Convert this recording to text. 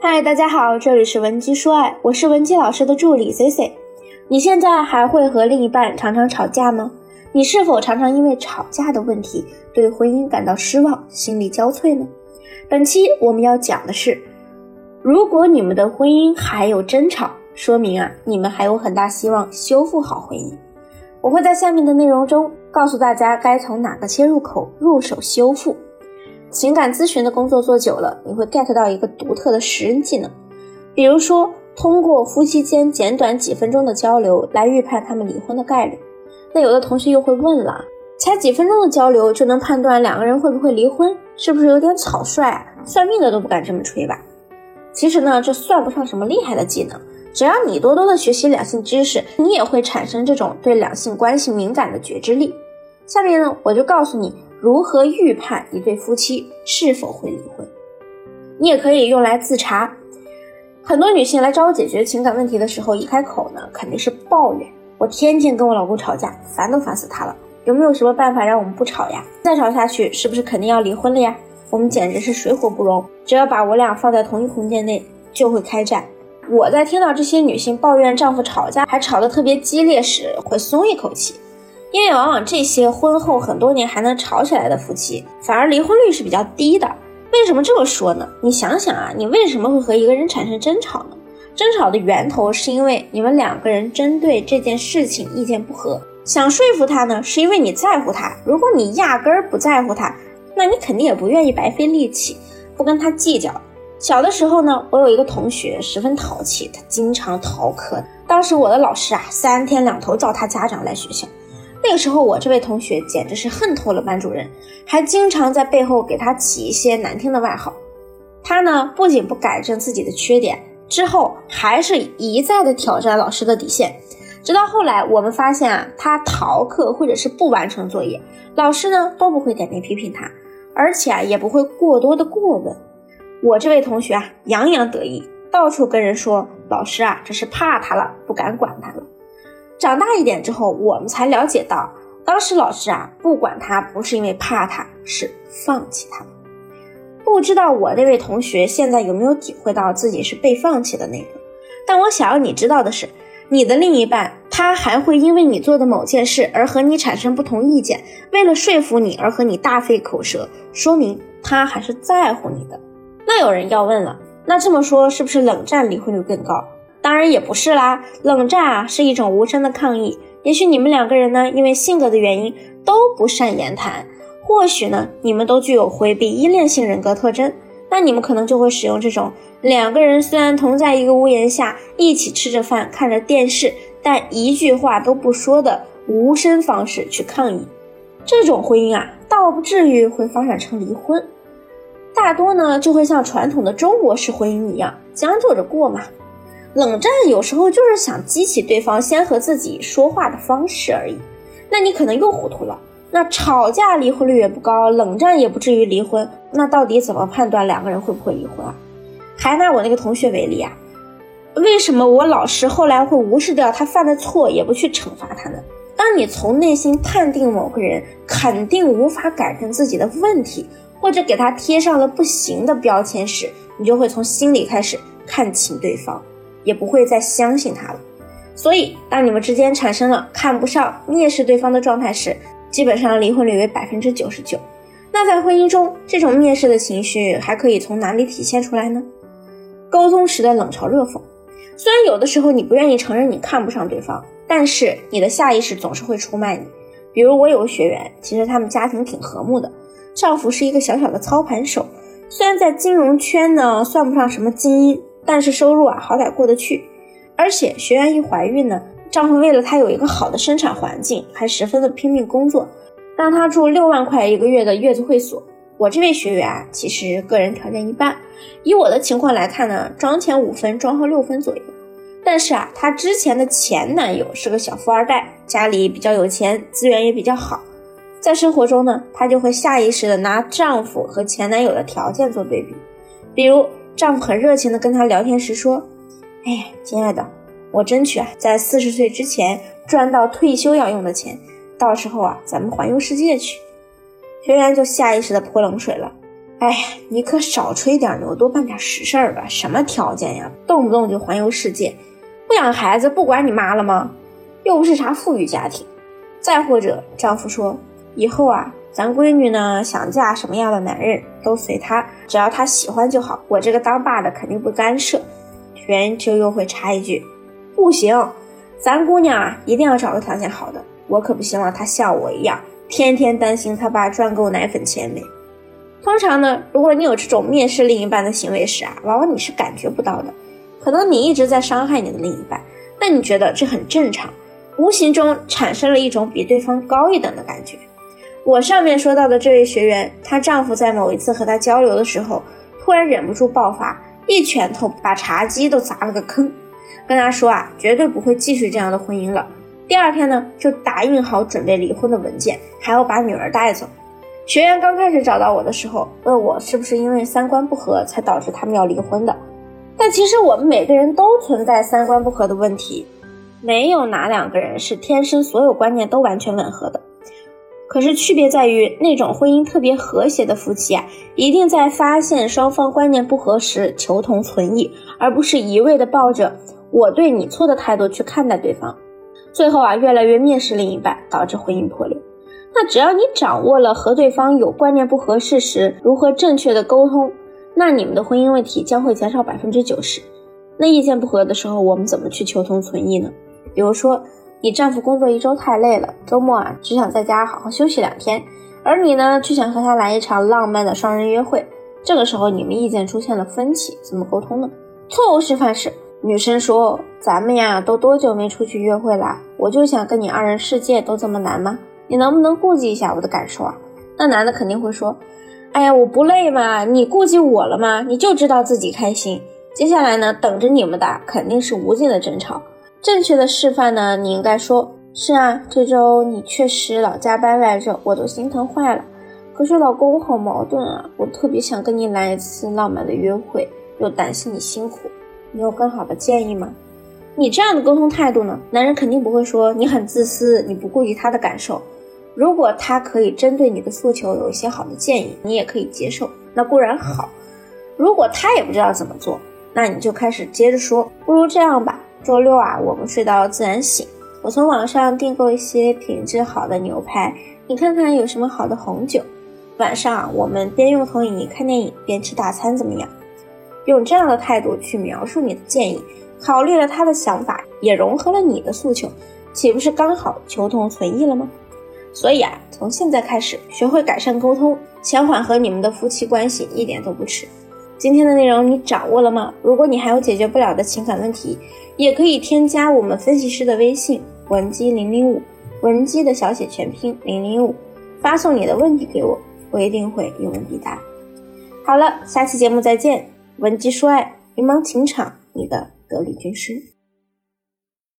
嗨，大家好，这里是文姬说爱，我是文姬老师的助理 C C。你现在还会和另一半常常吵架吗？你是否常常因为吵架的问题对婚姻感到失望、心力交瘁呢？本期我们要讲的是，如果你们的婚姻还有争吵，说明啊，你们还有很大希望修复好婚姻。我会在下面的内容中告诉大家该从哪个切入口入手修复。情感咨询的工作做久了，你会 get 到一个独特的识人技能，比如说。通过夫妻间简短几分钟的交流来预判他们离婚的概率，那有的同学又会问了，才几分钟的交流就能判断两个人会不会离婚，是不是有点草率啊？算命的都不敢这么吹吧？其实呢，这算不上什么厉害的技能，只要你多多的学习两性知识，你也会产生这种对两性关系敏感的觉知力。下面呢，我就告诉你如何预判一对夫妻是否会离婚，你也可以用来自查。很多女性来找我解决情感问题的时候，一开口呢，肯定是抱怨。我天天跟我老公吵架，烦都烦死他了。有没有什么办法让我们不吵呀？再吵下去，是不是肯定要离婚了呀？我们简直是水火不容，只要把我俩放在同一空间内，就会开战。我在听到这些女性抱怨丈夫吵架还吵得特别激烈时，会松一口气，因为往往这些婚后很多年还能吵起来的夫妻，反而离婚率是比较低的。为什么这么说呢？你想想啊，你为什么会和一个人产生争吵呢？争吵的源头是因为你们两个人针对这件事情意见不合，想说服他呢，是因为你在乎他。如果你压根儿不在乎他，那你肯定也不愿意白费力气，不跟他计较。小的时候呢，我有一个同学十分淘气，他经常逃课。当时我的老师啊，三天两头叫他家长来学校。那个时候，我这位同学简直是恨透了班主任，还经常在背后给他起一些难听的外号。他呢，不仅不改正自己的缺点，之后还是一再的挑战老师的底线。直到后来，我们发现啊，他逃课或者是不完成作业，老师呢都不会点名批评他，而且啊，也不会过多的过问。我这位同学啊，洋洋得意，到处跟人说，老师啊，这是怕他了，不敢管他了。长大一点之后，我们才了解到，当时老师啊不管他，不是因为怕他，是放弃他。不知道我那位同学现在有没有体会到自己是被放弃的那个？但我想要你知道的是，你的另一半他还会因为你做的某件事而和你产生不同意见，为了说服你而和你大费口舌，说明他还是在乎你的。那有人要问了，那这么说是不是冷战离婚率更高？当然也不是啦，冷战啊是一种无声的抗议。也许你们两个人呢，因为性格的原因都不善言谈，或许呢，你们都具有回避依恋性人格特征，那你们可能就会使用这种两个人虽然同在一个屋檐下，一起吃着饭看着电视，但一句话都不说的无声方式去抗议。这种婚姻啊，倒不至于会发展成离婚，大多呢就会像传统的中国式婚姻一样将就着过嘛。冷战有时候就是想激起对方先和自己说话的方式而已，那你可能又糊涂了。那吵架离婚率也不高，冷战也不至于离婚，那到底怎么判断两个人会不会离婚啊？还拿我那个同学为例啊，为什么我老师后来会无视掉他犯的错，也不去惩罚他呢？当你从内心判定某个人肯定无法改正自己的问题，或者给他贴上了不行的标签时，你就会从心里开始看清对方。也不会再相信他了。所以，当你们之间产生了看不上、蔑视对方的状态时，基本上离婚率为百分之九十九。那在婚姻中，这种蔑视的情绪还可以从哪里体现出来呢？沟通时的冷嘲热讽。虽然有的时候你不愿意承认你看不上对方，但是你的下意识总是会出卖你。比如我有个学员，其实他们家庭挺和睦的，丈夫是一个小小的操盘手，虽然在金融圈呢算不上什么精英。但是收入啊，好歹过得去，而且学员一怀孕呢，丈夫为了她有一个好的生产环境，还十分的拼命工作，让她住六万块一个月的月子会所。我这位学员啊，其实个人条件一般，以我的情况来看呢，妆前五分，妆后六分左右。但是啊，她之前的前男友是个小富二代，家里比较有钱，资源也比较好，在生活中呢，她就会下意识的拿丈夫和前男友的条件做对比，比如。丈夫很热情地跟她聊天时说：“哎呀，亲爱的，我争取啊，在四十岁之前赚到退休要用的钱，到时候啊，咱们环游世界去。”学员就下意识地泼冷水了：“哎呀，你可少吹点牛，多办点实事儿吧。什么条件呀？动不动就环游世界，不养孩子不管你妈了吗？又不是啥富裕家庭。再或者，丈夫说，以后啊，咱闺女呢想嫁什么样的男人都随她，只要她喜欢就好。我这个当爸的肯定不干涉。圆就又会插一句，不行，咱姑娘啊一定要找个条件好的。我可不希望她像我一样，天天担心她爸赚够奶粉钱没。通常呢，如果你有这种蔑视另一半的行为时啊，往往你是感觉不到的，可能你一直在伤害你的另一半，但你觉得这很正常，无形中产生了一种比对方高一等的感觉。我上面说到的这位学员，她丈夫在某一次和她交流的时候，突然忍不住爆发，一拳头把茶几都砸了个坑，跟她说啊，绝对不会继续这样的婚姻了。第二天呢，就打印好准备离婚的文件，还要把女儿带走。学员刚开始找到我的时候，问我是不是因为三观不合才导致他们要离婚的。但其实我们每个人都存在三观不合的问题，没有哪两个人是天生所有观念都完全吻合的。可是区别在于，那种婚姻特别和谐的夫妻啊，一定在发现双方观念不合时求同存异，而不是一味的抱着我对你错的态度去看待对方，最后啊越来越蔑视另一半，导致婚姻破裂。那只要你掌握了和对方有观念不合适时如何正确的沟通，那你们的婚姻问题将会减少百分之九十。那意见不合的时候，我们怎么去求同存异呢？比如说，你丈夫工作一周太累了，周末啊只想在家好好休息两天，而你呢却想和他来一场浪漫的双人约会。这个时候你们意见出现了分歧，怎么沟通呢？错误示范是女生说：“咱们呀都多久没出去约会了？我就想跟你二人世界，都这么难吗？”你能不能顾及一下我的感受啊？那男的肯定会说：“哎呀，我不累嘛？你顾及我了吗？你就知道自己开心。”接下来呢，等着你们的肯定是无尽的争吵。正确的示范呢，你应该说：“是啊，这周你确实老加班来着，我都心疼坏了。可是老公我好矛盾啊，我特别想跟你来一次浪漫的约会，又担心你辛苦。你有更好的建议吗？”你这样的沟通态度呢，男人肯定不会说你很自私，你不顾及他的感受。如果他可以针对你的诉求有一些好的建议，你也可以接受，那固然好。如果他也不知道怎么做，那你就开始接着说，不如这样吧，周六啊，我们睡到自然醒，我从网上订购一些品质好的牛排，你看看有什么好的红酒，晚上我们边用投影仪看电影边吃大餐，怎么样？用这样的态度去描述你的建议，考虑了他的想法，也融合了你的诉求，岂不是刚好求同存异了吗？所以啊，从现在开始学会改善沟通，想缓和你们的夫妻关系一点都不迟。今天的内容你掌握了吗？如果你还有解决不了的情感问题，也可以添加我们分析师的微信文姬零零五，文姬的小写全拼零零五，发送你的问题给我，我一定会有问必答。好了，下期节目再见。文姬说爱，迷茫情场，你的得力军师。